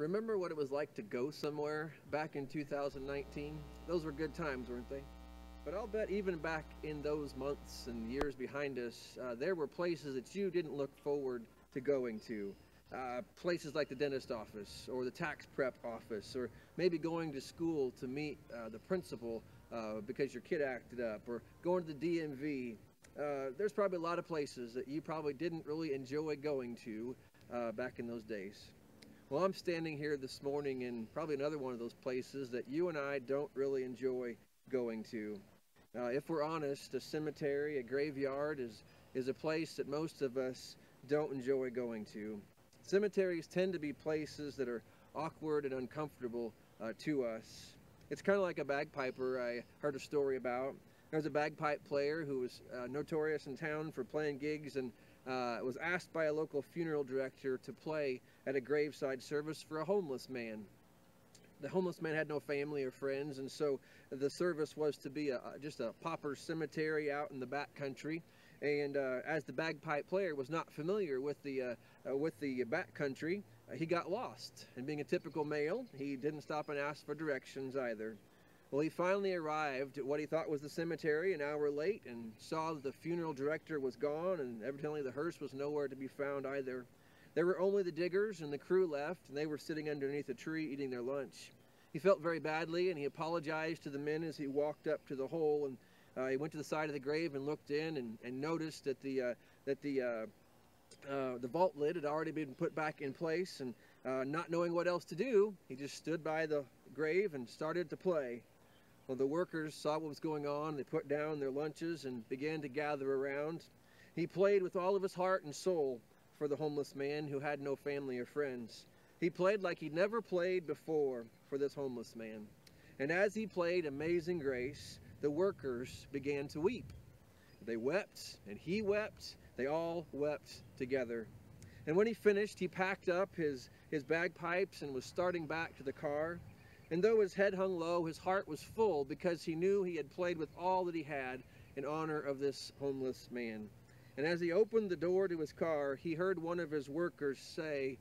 Remember what it was like to go somewhere back in 2019? Those were good times, weren't they? But I'll bet even back in those months and years behind us, uh, there were places that you didn't look forward to going to. Uh, places like the dentist office or the tax prep office, or maybe going to school to meet uh, the principal uh, because your kid acted up, or going to the DMV. Uh, there's probably a lot of places that you probably didn't really enjoy going to uh, back in those days. Well, I'm standing here this morning in probably another one of those places that you and I don't really enjoy going to. Uh, if we're honest, a cemetery, a graveyard is, is a place that most of us don't enjoy going to. Cemeteries tend to be places that are awkward and uncomfortable uh, to us. It's kind of like a bagpiper I heard a story about. There was a bagpipe player who was uh, notorious in town for playing gigs and uh, was asked by a local funeral director to play at a graveside service for a homeless man. The homeless man had no family or friends, and so the service was to be a, just a pauper cemetery out in the back country. And uh, as the bagpipe player was not familiar with the uh, uh with the back country, uh, he got lost. And being a typical male, he didn't stop and ask for directions either. Well, he finally arrived at what he thought was the cemetery an hour late and saw that the funeral director was gone and evidently the hearse was nowhere to be found either. There were only the diggers and the crew left, and they were sitting underneath a tree eating their lunch. He felt very badly and he apologized to the men as he walked up to the hole and uh, he went to the side of the grave and looked in and, and noticed that the uh, that the uh, uh the vault lid had already been put back in place and uh, not knowing what else to do, he just stood by the grave and started to play. The workers saw what was going on. They put down their lunches and began to gather around. He played with all of his heart and soul for the homeless man who had no family or friends. He played like he'd never played before for this homeless man. And as he played Amazing Grace, the workers began to weep. They wept, and he wept. They all wept together. And when he finished, he packed up his, his bagpipes and was starting back to the car. And though his head hung low, his heart was full because he knew he had played with all that he had in honor of this homeless man. And as he opened the door to his car, he heard one of his workers say,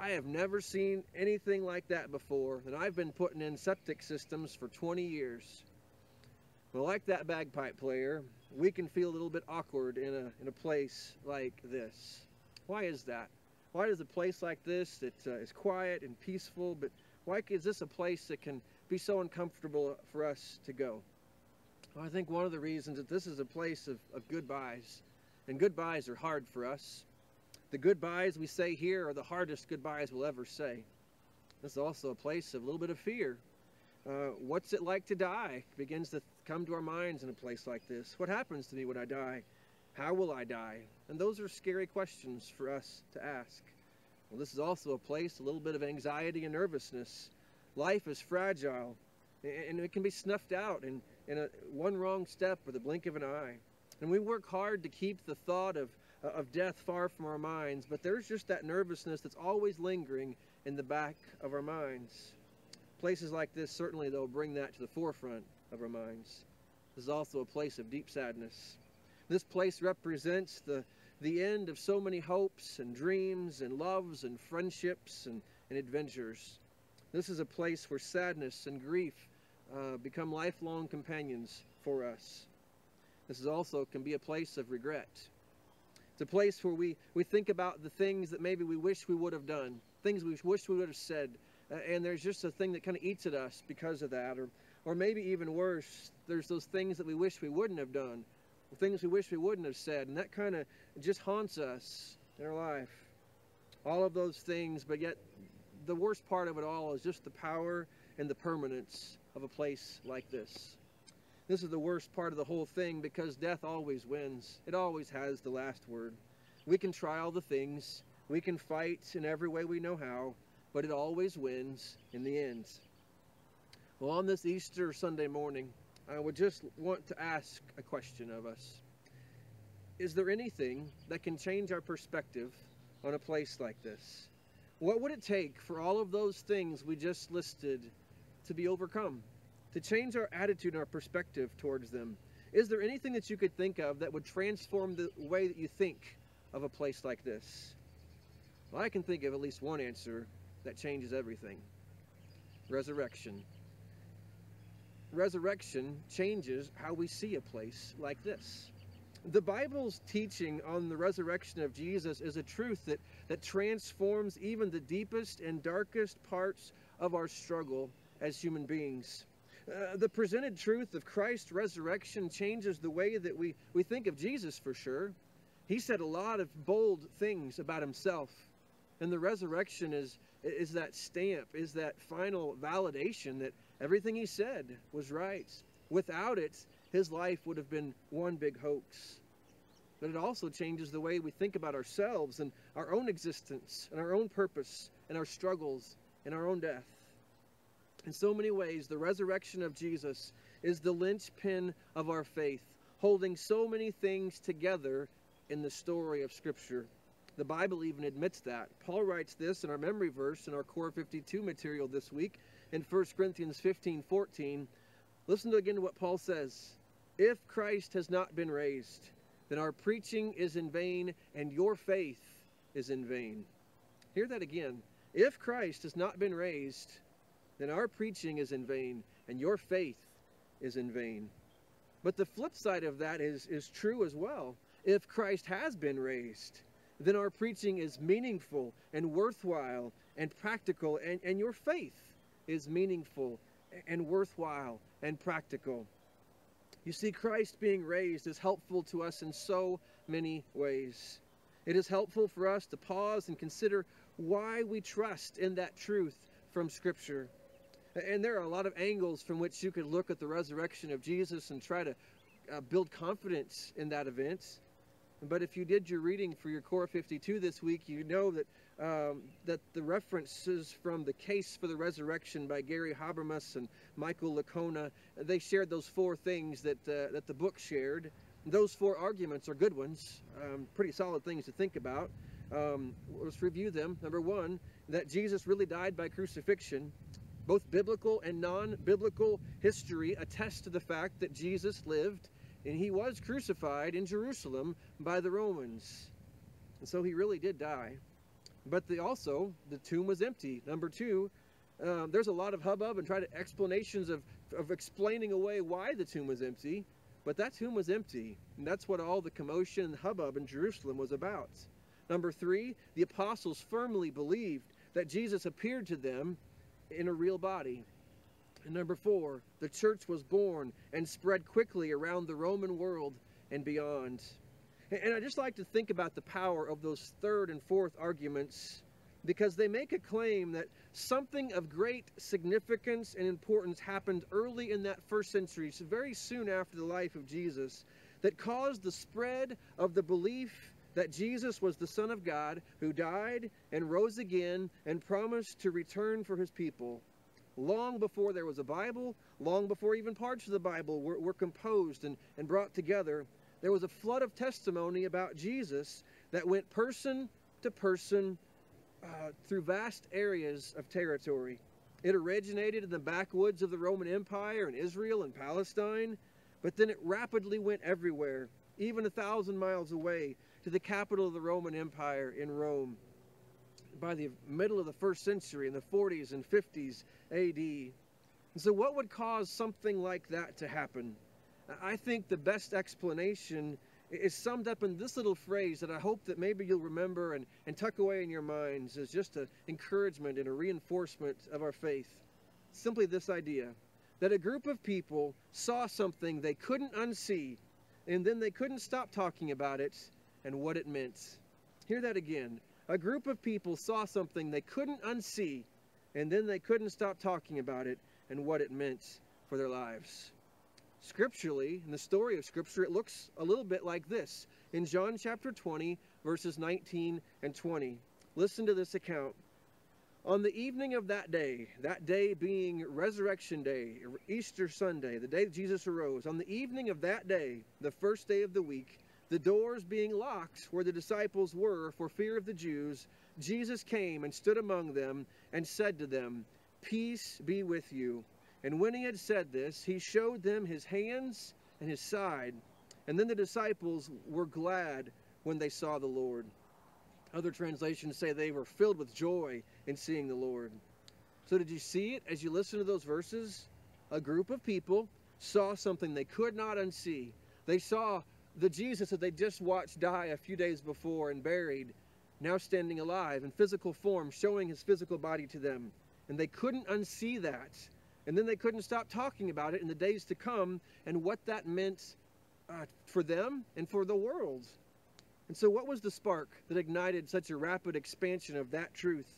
I have never seen anything like that before, and I've been putting in septic systems for 20 years. Well, like that bagpipe player, we can feel a little bit awkward in a, in a place like this. Why is that? Why does a place like this that uh, is quiet and peaceful but why is this a place that can be so uncomfortable for us to go? Well, I think one of the reasons that this is a place of, of goodbyes, and goodbyes are hard for us. The goodbyes we say here are the hardest goodbyes we'll ever say. This is also a place of a little bit of fear. Uh, what's it like to die begins to come to our minds in a place like this. What happens to me when I die? How will I die? And those are scary questions for us to ask. Well, this is also a place, a little bit of anxiety and nervousness. Life is fragile, and it can be snuffed out in, in a, one wrong step or the blink of an eye. And we work hard to keep the thought of, uh, of death far from our minds, but there's just that nervousness that's always lingering in the back of our minds. Places like this certainly, though, bring that to the forefront of our minds. This is also a place of deep sadness. This place represents the, the end of so many hopes and dreams and loves and friendships and, and adventures. This is a place where sadness and grief uh, become lifelong companions for us. This is also can be a place of regret. It's a place where we, we think about the things that maybe we wish we would have done, things we wish we would have said, uh, and there's just a thing that kind of eats at us because of that. Or, or maybe even worse, there's those things that we wish we wouldn't have done, things we wish we wouldn't have said, and that kind of just haunts us in our life. All of those things, but yet the worst part of it all is just the power and the permanence of a place like this. This is the worst part of the whole thing because death always wins. It always has the last word. We can try all the things, we can fight in every way we know how, but it always wins in the end. Well, on this Easter Sunday morning, I would just want to ask a question of us. Is there anything that can change our perspective on a place like this? What would it take for all of those things we just listed to be overcome? To change our attitude and our perspective towards them? Is there anything that you could think of that would transform the way that you think of a place like this? Well, I can think of at least one answer, that changes everything resurrection. Resurrection changes how we see a place like this. The Bible's teaching on the resurrection of Jesus is a truth that, that transforms even the deepest and darkest parts of our struggle as human beings. Uh, the presented truth of Christ's resurrection changes the way that we, we think of Jesus for sure. He said a lot of bold things about himself. And the resurrection is, is that stamp, is that final validation that everything he said was right. Without it, his life would have been one big hoax. But it also changes the way we think about ourselves and our own existence and our own purpose and our struggles and our own death. In so many ways, the resurrection of Jesus is the linchpin of our faith, holding so many things together in the story of Scripture. The Bible even admits that. Paul writes this in our memory verse in our Core 52 material this week in 1 Corinthians 15 14. Listen to again to what Paul says. If Christ has not been raised, then our preaching is in vain and your faith is in vain. Hear that again. If Christ has not been raised, then our preaching is in vain and your faith is in vain. But the flip side of that is, is true as well. If Christ has been raised, then our preaching is meaningful and worthwhile and practical, and, and your faith is meaningful and worthwhile and practical. You see, Christ being raised is helpful to us in so many ways. It is helpful for us to pause and consider why we trust in that truth from Scripture. And there are a lot of angles from which you could look at the resurrection of Jesus and try to uh, build confidence in that event. But if you did your reading for your Core 52 this week, you know that um, that the references from the Case for the Resurrection by Gary Habermas and Michael Licona, they shared those four things that uh, that the book shared. Those four arguments are good ones, um, pretty solid things to think about. Um, let's review them. Number one, that Jesus really died by crucifixion. Both biblical and non biblical history attest to the fact that Jesus lived and he was crucified in Jerusalem by the Romans. And so he really did die. But the, also, the tomb was empty. Number two, um, there's a lot of hubbub and try to explanations of, of explaining away why the tomb was empty. But that tomb was empty. And that's what all the commotion and hubbub in Jerusalem was about. Number three, the apostles firmly believed that Jesus appeared to them in a real body. And number four, the church was born and spread quickly around the Roman world and beyond. And I just like to think about the power of those third and fourth arguments because they make a claim that something of great significance and importance happened early in that first century, so very soon after the life of Jesus, that caused the spread of the belief that Jesus was the Son of God who died and rose again and promised to return for his people. Long before there was a Bible, long before even parts of the Bible were, were composed and, and brought together, there was a flood of testimony about Jesus that went person to person uh, through vast areas of territory. It originated in the backwoods of the Roman Empire in Israel and Palestine, but then it rapidly went everywhere, even a thousand miles away to the capital of the Roman Empire in Rome. By the middle of the first century, in the 40s and 50s AD. And so, what would cause something like that to happen? I think the best explanation is summed up in this little phrase that I hope that maybe you'll remember and, and tuck away in your minds as just an encouragement and a reinforcement of our faith. Simply this idea that a group of people saw something they couldn't unsee, and then they couldn't stop talking about it and what it meant. Hear that again. A group of people saw something they couldn't unsee, and then they couldn't stop talking about it and what it meant for their lives scripturally, in the story of Scripture, it looks a little bit like this. In John chapter 20, verses 19 and 20, listen to this account. On the evening of that day, that day being Resurrection Day, Easter Sunday, the day Jesus arose, on the evening of that day, the first day of the week, the doors being locked where the disciples were for fear of the Jews, Jesus came and stood among them and said to them, Peace be with you. And when he had said this, he showed them his hands and his side. And then the disciples were glad when they saw the Lord. Other translations say they were filled with joy in seeing the Lord. So, did you see it as you listen to those verses? A group of people saw something they could not unsee. They saw the Jesus that they just watched die a few days before and buried, now standing alive in physical form, showing his physical body to them. And they couldn't unsee that. And then they couldn't stop talking about it in the days to come and what that meant uh, for them and for the world. And so, what was the spark that ignited such a rapid expansion of that truth?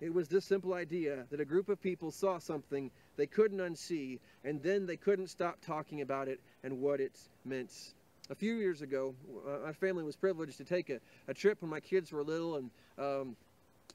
It was this simple idea that a group of people saw something they couldn't unsee, and then they couldn't stop talking about it and what it meant. A few years ago, uh, my family was privileged to take a, a trip when my kids were little, and um,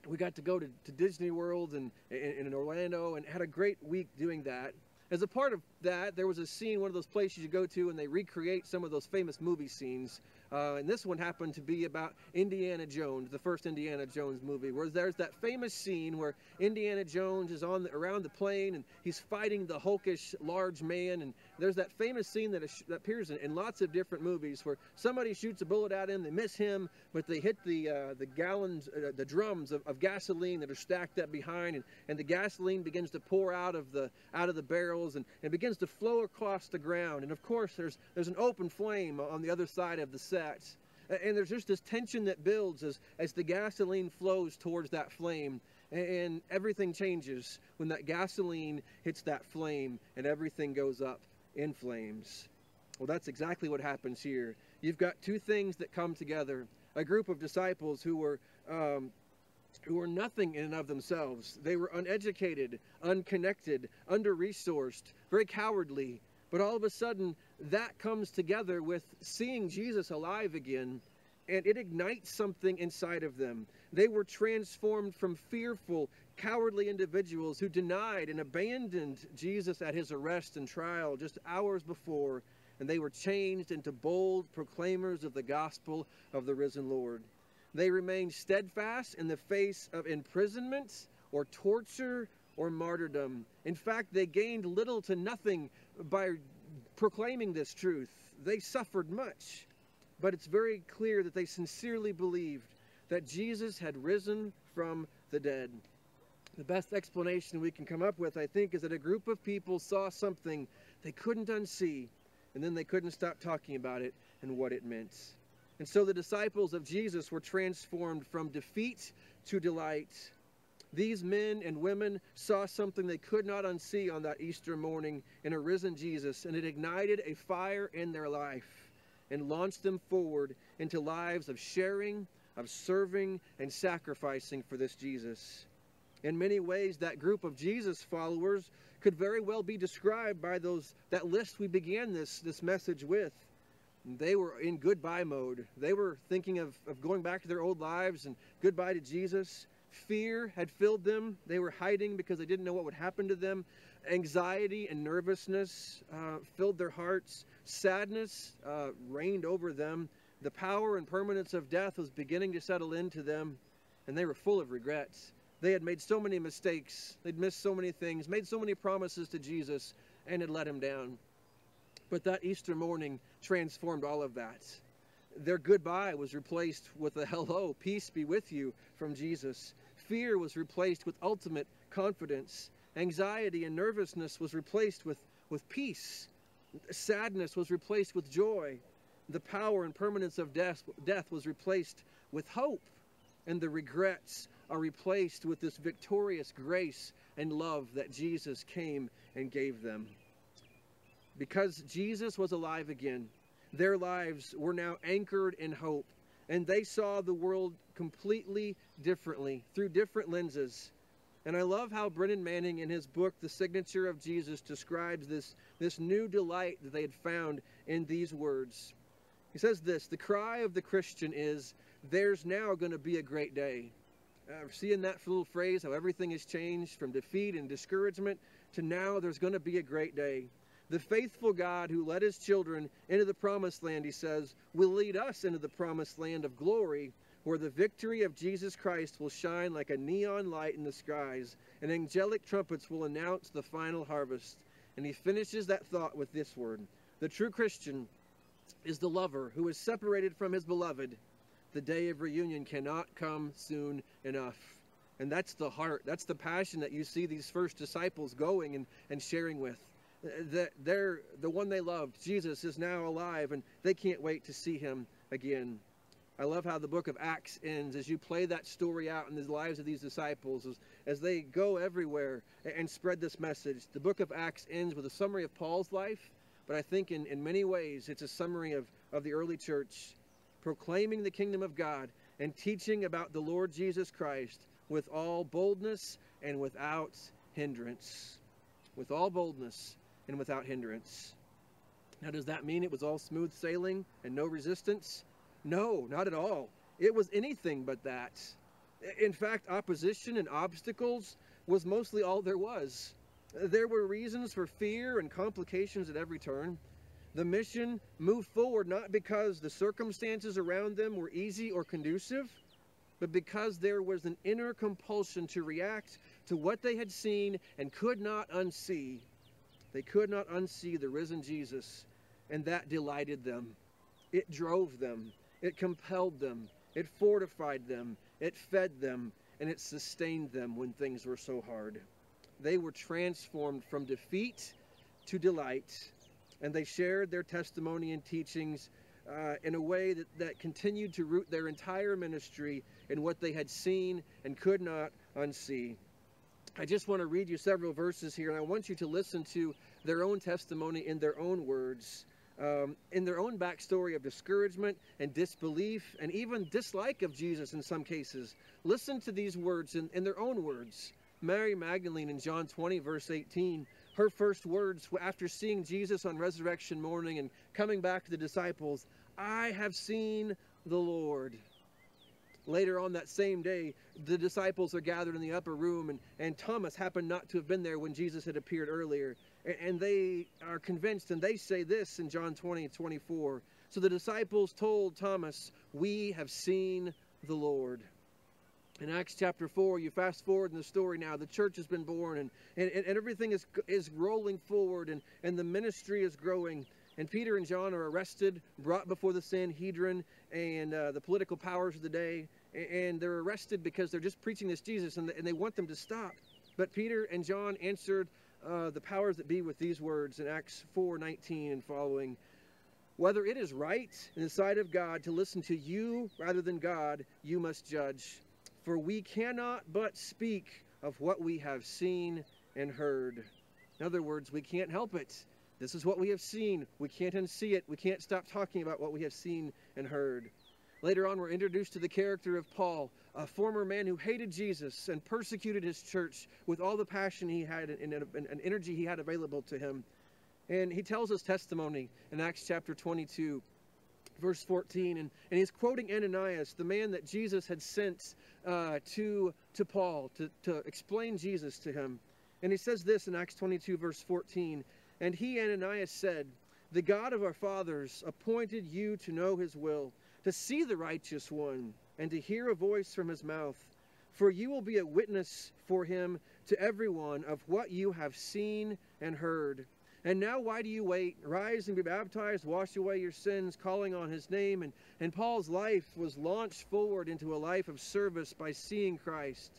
we got to go to, to Disney World and, and, in Orlando and had a great week doing that. As a part of that, there was a scene, one of those places you go to, and they recreate some of those famous movie scenes. Uh, and this one happened to be about Indiana Jones, the first Indiana Jones movie, where there's that famous scene where Indiana Jones is on the, around the plane and he's fighting the hulkish large man. And there's that famous scene that, that appears in, in, lots of different movies where somebody shoots a bullet at him, they miss him, but they hit the uh, the gallons, uh, the drums of, of, gasoline that are stacked up behind, and, and the gasoline begins to pour out of the out of the barrels and, and begins to flow across the ground. And of course, there's there's an open flame on the other side of the set. And there's just this tension that builds as, as the gasoline flows towards that flame. And everything changes when that gasoline hits that flame and everything goes up in flames. Well, that's exactly what happens here. You've got two things that come together a group of disciples who were. Um, who were nothing in and of themselves. They were uneducated, unconnected, under resourced, very cowardly, but all of a sudden, that comes together with seeing Jesus alive again, and it ignites something inside of them. They were transformed from fearful, cowardly individuals who denied and abandoned Jesus at his arrest and trial just hours before, and they were changed into bold proclaimers of the gospel of the risen Lord. They remained steadfast in the face of imprisonment or torture or martyrdom. In fact, they gained little to nothing by proclaiming this truth. They suffered much, but it's very clear that they sincerely believed that Jesus had risen from the dead. The best explanation we can come up with, I think, is that a group of people saw something they couldn't unsee, and then they couldn't stop talking about it and what it meant. And so the disciples of Jesus were transformed from defeat to delight these men and women saw something they could not unsee on that Easter morning in a risen Jesus, and it ignited a fire in their life and launched them forward into lives of sharing, of serving, and sacrificing for this Jesus. In many ways, that group of Jesus followers could very well be described by those that list we began this, this message with. They were in goodbye mode. They were thinking of, of going back to their old lives and goodbye to Jesus. Fear had filled them. They were hiding because they didn't know what would happen to them. Anxiety and nervousness uh, filled their hearts. Sadness uh, reigned over them. The power and permanence of death was beginning to settle into them, and they were full of regrets. They had made so many mistakes. They'd missed so many things, made so many promises to Jesus, and had let him down. But that Easter morning transformed all of that their goodbye was replaced with a hello, peace be with you from Jesus. Fear was replaced with ultimate confidence. Anxiety and nervousness was replaced with, with peace. Sadness was replaced with joy. The power and permanence of death, death was replaced with hope. And the regrets are replaced with this victorious grace and love that Jesus came and gave them. Because Jesus was alive again, their lives were now anchored in hope, and they saw the world completely differently through different lenses. And I love how Brennan Manning, in his book, The Signature of Jesus, describes this, this new delight that they had found in these words. He says this The cry of the Christian is, There's now going to be a great day. Uh, seeing that little phrase, how everything has changed from defeat and discouragement to now there's going to be a great day. The faithful God who led his children into the promised land, he says, will lead us into the promised land of glory where the victory of Jesus Christ will shine like a neon light in the skies, and angelic trumpets will announce the final harvest. And he finishes that thought with this word The true Christian is the lover who is separated from his beloved, the day of reunion cannot come soon enough. And that's the heart, that's the passion that you see these first disciples going and, and sharing with. That they're the one they loved, Jesus, is now alive, and they can't wait to see him again. I love how the book of Acts ends as you play that story out in the lives of these disciples as, as they go everywhere and, and spread this message. The book of Acts ends with a summary of Paul's life, but I think in, in many ways it's a summary of, of the early church proclaiming the kingdom of God and teaching about the Lord Jesus Christ with all boldness and without hindrance. With all boldness and without hindrance. Now, does that mean it was all smooth sailing and no resistance? No, not at all. It was anything but that. In fact, opposition and obstacles was mostly all there was. There were reasons for fear and complications at every turn. The mission moved forward not because the circumstances around them were easy or conducive, but because there was an inner compulsion to react to what they had seen and could not unsee. They could not unsee the risen Jesus, and that delighted them. It drove them. It compelled them, it fortified them, it fed them, and it sustained them when things were so hard. They were transformed from defeat to delight, and they shared their testimony and teachings uh, in a way that, that continued to root their entire ministry in what they had seen and could not unsee. I just want to read you several verses here, and I want you to listen to their own testimony in their own words um, in their own backstory of discouragement and disbelief and even dislike of Jesus in some cases. Listen to these words in, in their own words. Mary Magdalene in John 20, verse 18, her first words after seeing Jesus on resurrection morning and coming back to the disciples I have seen the Lord. Later on that same day, the disciples are gathered in the upper room, and, and Thomas happened not to have been there when Jesus had appeared earlier and they are convinced, and they say this in John 20, 24. So the disciples told Thomas, We have seen the Lord. In Acts chapter 4, you fast forward in the story now, the church has been born, and, and, and everything is, is rolling forward, and, and the ministry is growing. And Peter and John are arrested, brought before the Sanhedrin and uh, the political powers of the day, and they're arrested because they're just preaching this Jesus, and and they want them to stop. But Peter and John answered uh, the powers that be with these words in Acts 4:19 and following. Whether it is right in the sight of God to listen to you rather than God, you must judge. For we cannot but speak of what we have seen and heard. In other words, we can't help it. This is what we have seen. We can't unsee it. We can't stop talking about what we have seen and heard. Later on, we're introduced to the character of Paul, a former man who hated Jesus and persecuted his church with all the passion he had and, and, energy he had available to him. And he tells his testimony in Acts chapter 22, verse 14. And, and he's quoting Ananias, the man that Jesus had sent uh, to, to Paul to, to explain Jesus to him. And he says this in Acts 22, verse 14. And he, Ananias, said, The God of our fathers appointed you to know his will to see the righteous one and to hear a voice from his mouth. For you will be a witness for him to everyone of what you have seen and heard. And now, why do you wait? Rise and be baptized, wash away your sins, calling on his name. And, and Paul's life was launched forward into a life of service by seeing Christ.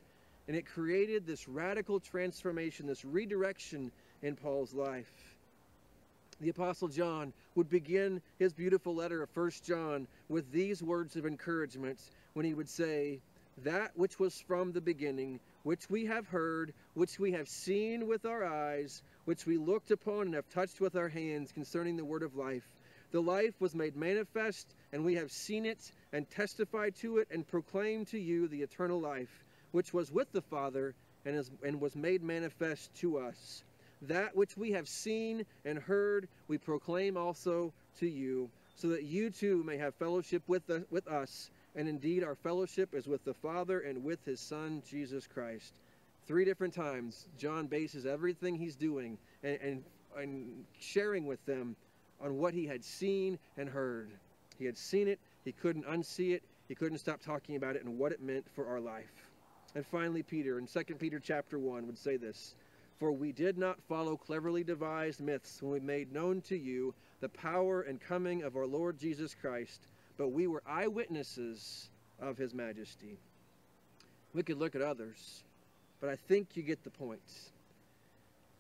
And it created this radical transformation, this redirection in Paul's life the Apostle John would begin his beautiful letter of First John with these words of encouragement when he would say, That which was from the beginning, which we have heard, which we have seen with our eyes, which we looked upon and have touched with our hands concerning the word of life. The life was made manifest, and we have seen it, and testified to it, and proclaimed to you the eternal life, which was with the Father, and, is, and was made manifest to us. That which we have seen and heard, we proclaim also to you, so that you too may have fellowship with, the, with us. And indeed, our fellowship is with the Father and with his Son, Jesus Christ. Three different times, John bases everything he's doing and, and, and sharing with them on what he had seen and heard. He had seen it, he couldn't unsee it, he couldn't stop talking about it and what it meant for our life. And finally, Peter, in 2 Peter chapter 1, would say this for we did not follow cleverly devised myths when we made known to you the power and coming of our Lord Jesus Christ, but we were eyewitnesses of his majesty. We could look at others, but I think you get the point.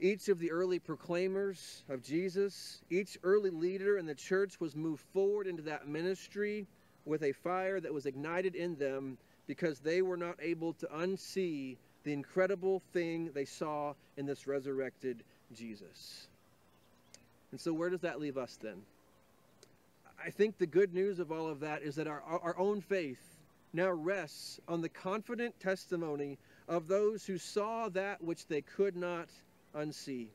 Each of the early proclaimers of Jesus, each early leader in the church was moved forward into that ministry with a fire that was ignited in them because they were not able to unsee the incredible thing they saw in this resurrected Jesus. And so, where does that leave us then? I think the good news of all of that is that our, our own faith now rests on the confident testimony of those who saw that which they could not unsee.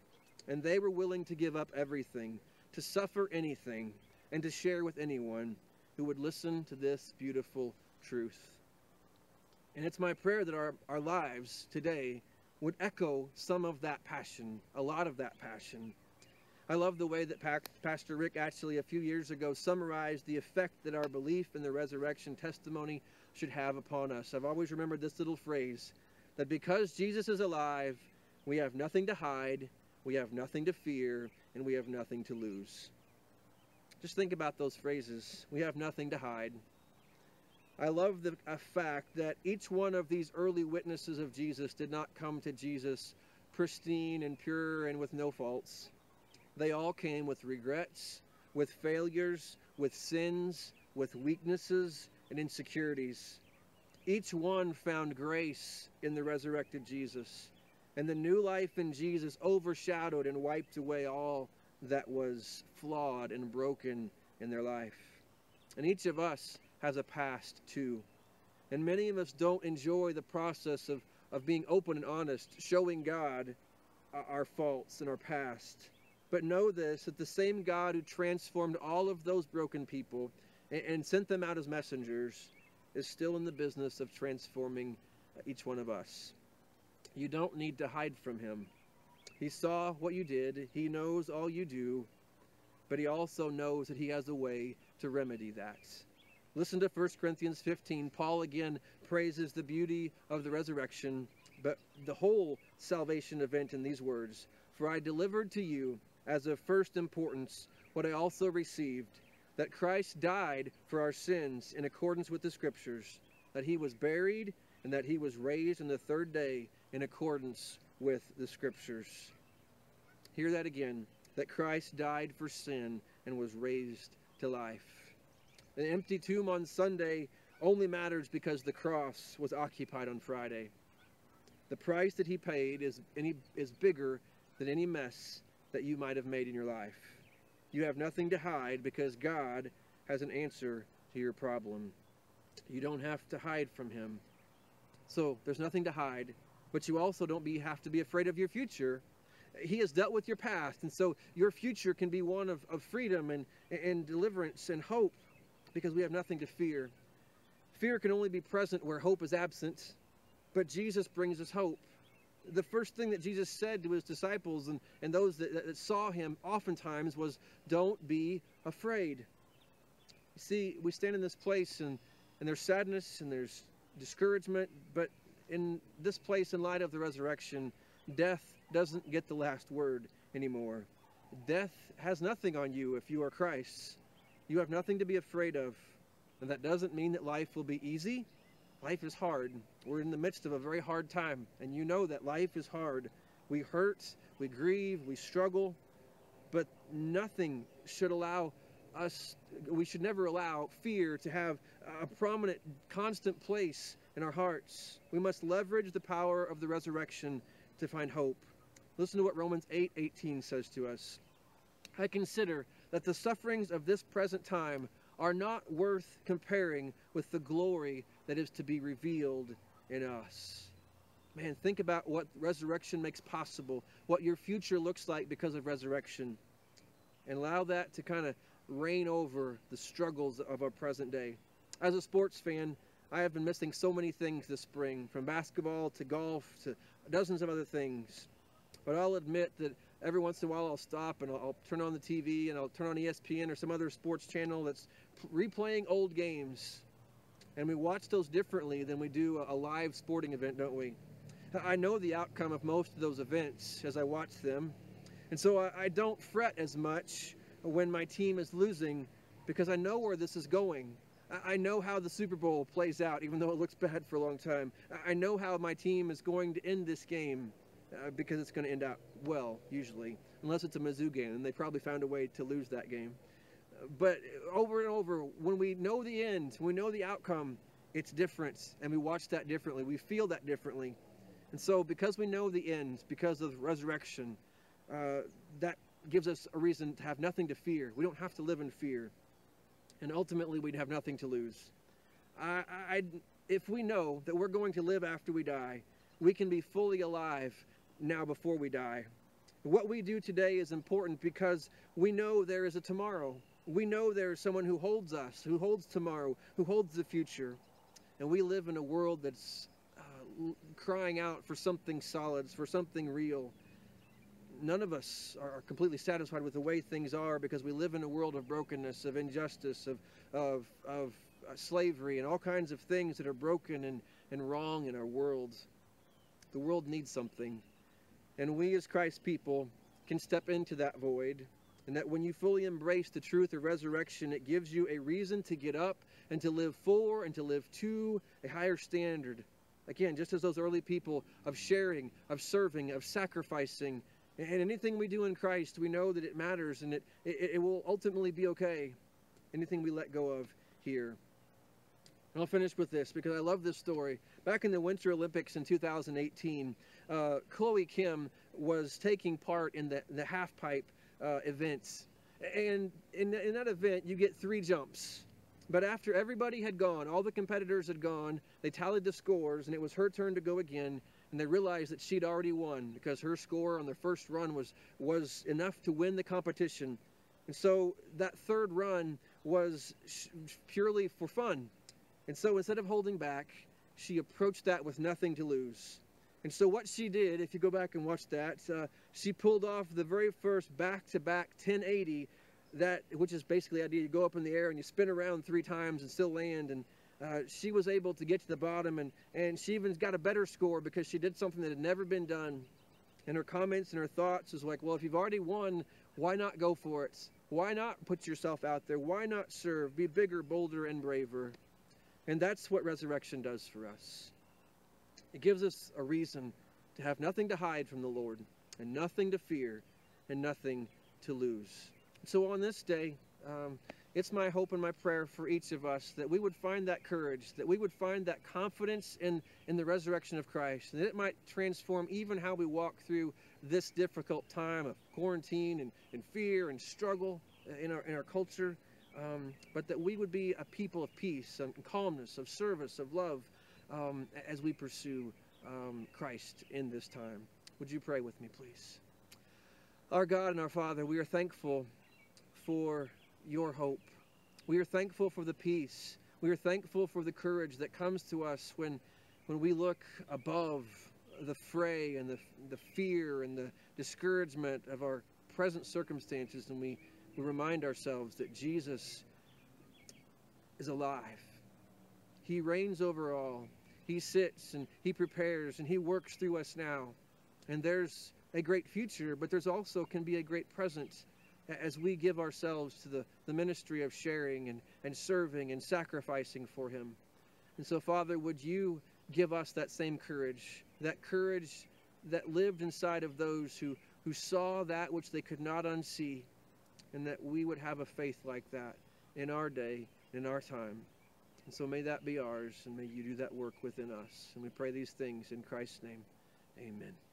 And they were willing to give up everything, to suffer anything, and to share with anyone who would listen to this beautiful truth. And it's my prayer that our, our lives today would echo some of that passion, a lot of that passion. I love the way that pa- Pastor Rick actually a few years ago summarized the effect that our belief in the resurrection testimony should have upon us. I've always remembered this little phrase that because Jesus is alive, we have nothing to hide, we have nothing to fear, and we have nothing to lose. Just think about those phrases. We have nothing to hide. I love the fact that each one of these early witnesses of Jesus did not come to Jesus pristine and pure and with no faults. They all came with regrets, with failures, with sins, with weaknesses and insecurities. Each one found grace in the resurrected Jesus. And the new life in Jesus overshadowed and wiped away all that was flawed and broken in their life. And each of us has a past too. And many of us don't enjoy the process of, of being open and honest, showing God uh, our faults and our past. But know this that the same God who transformed all of those broken people and, and sent them out as messengers is still in the business of transforming each one of us. You don't need to hide from him. He saw what you did, he knows all you do, but he also knows that he has a way to remedy that. Listen to 1 Corinthians 15. Paul again praises the beauty of the resurrection, but the whole salvation event in these words For I delivered to you as of first importance what I also received that Christ died for our sins in accordance with the Scriptures, that he was buried, and that he was raised on the third day in accordance with the Scriptures. Hear that again that Christ died for sin and was raised to life. An empty tomb on Sunday only matters because the cross was occupied on Friday. The price that he paid is, any, is bigger than any mess that you might have made in your life. You have nothing to hide because God has an answer to your problem. You don't have to hide from him. So there's nothing to hide, but you also don't be, have to be afraid of your future. He has dealt with your past, and so your future can be one of, of freedom and, and deliverance and hope because we have nothing to fear. Fear can only be present where hope is absent, but Jesus brings us hope. The first thing that Jesus said to his disciples and, and those that, that saw him oftentimes was, Don't be afraid. You see, we stand in this place and, and there's sadness and there's discouragement, but in this place, in light of the resurrection, death doesn't get the last word anymore. Death has nothing on you if you are Christ's. You have nothing to be afraid of. And that doesn't mean that life will be easy. Life is hard. We're in the midst of a very hard time, and you know that life is hard. We hurt, we grieve, we struggle, but nothing should allow us, we should never allow fear to have a prominent, constant place in our hearts. We must leverage the power of the resurrection to find hope. Listen to what Romans 8 18 says to us. I consider that the sufferings of this present time are not worth comparing with the glory that is to be revealed in us. Man, think about what resurrection makes possible, what your future looks like because of resurrection, and allow that to kind of reign over the struggles of our present day. As a sports fan, I have been missing so many things this spring, from basketball to golf to dozens of other things. But I'll admit that every once in a while I'll stop and I'll, I'll, turn on the TV and I'll turn on ESPN or some other sports channel that's replaying old games. And we watch those differently than we do a, live sporting event, don't we? I know the outcome of most of those events as I watch them. And so I, don't fret as much when my team is losing because I know where this is going. I- know how the Super Bowl plays out, even though it looks bad for a long time. I I know how my team is going to end this game uh, because it's going to end out well, usually, unless it's a Mizzou game, and they probably found a way to lose that game. But over and over, when we know the end, we know the outcome, it's different, and we watch that differently. We feel that differently. And so, because we know the end, because of resurrection, uh, that gives us a reason to have nothing to fear. We don't have to live in fear. And ultimately, we'd have nothing to lose. I, I, if we know that we're going to live after we die, we can be fully alive now before we die. What we do today is important because we know there is a tomorrow. We know there is someone who holds us, who holds tomorrow, who holds the future. And we live in a world that's uh, crying out for something solid, for something real. None of us are are completely satisfied with the way things are because we live in a world of brokenness, of injustice, of, of, of uh, slavery, and all kinds of things that are broken and, and wrong in our world. The world needs something. And we, as Christ's people, can step into that void. And that when you fully embrace the truth of resurrection, it gives you a reason to get up and to live for and to live to a higher standard. Again, just as those early people of sharing, of serving, of sacrificing, and anything we do in Christ, we know that it matters and it, it, it will ultimately be okay. Anything we let go of here. And I'll finish with this because I love this story. Back in the Winter Olympics in 2018, uh, Chloe Kim was taking part in the, the half pipe uh, events. And in, in that event, you get three jumps. But after everybody had gone, all the competitors had gone, they tallied the scores, and it was her turn to go again. And they realized that she'd already won because her score on the first run was, was enough to win the competition. And so that third run was purely for fun. And so instead of holding back, she approached that with nothing to lose. And so what she did, if you go back and watch that, uh, she pulled off the very first back-to-back 1080, that which is basically the idea you go up in the air and you spin around three times and still land. And uh, she was able to get to the bottom, and and she even got a better score because she did something that had never been done. And her comments and her thoughts was like, well, if you've already won, why not go for it? Why not put yourself out there? Why not serve? Be bigger, bolder, and braver. And that's what resurrection does for us. It gives us a reason to have nothing to hide from the Lord, and nothing to fear, and nothing to lose. So on this day, um, it's my hope and my prayer for each of us that we would find that courage, that we would find that confidence in, in the resurrection of Christ, and that it might transform even how we walk through this difficult time of quarantine and, and fear and struggle in our, in our culture um, but that we would be a people of peace and calmness, of service, of love, um, as we pursue um, Christ in this time. Would you pray with me, please? Our God and our Father, we are thankful for your hope. We are thankful for the peace. We are thankful for the courage that comes to us when, when we look above the fray and the, the fear and the discouragement of our present circumstances and we we remind ourselves that Jesus is alive. He reigns over all. He sits and he prepares and he works through us now. And there's a great future, but there's also can be a great present as we give ourselves to the, the ministry of sharing and, and serving and sacrificing for him. And so, Father, would you give us that same courage, that courage that lived inside of those who, who saw that which they could not unsee and that we would have a faith like that in our day, in our time. And so may that be ours, and may you do that work within us. And we pray these things in Christ's name. Amen.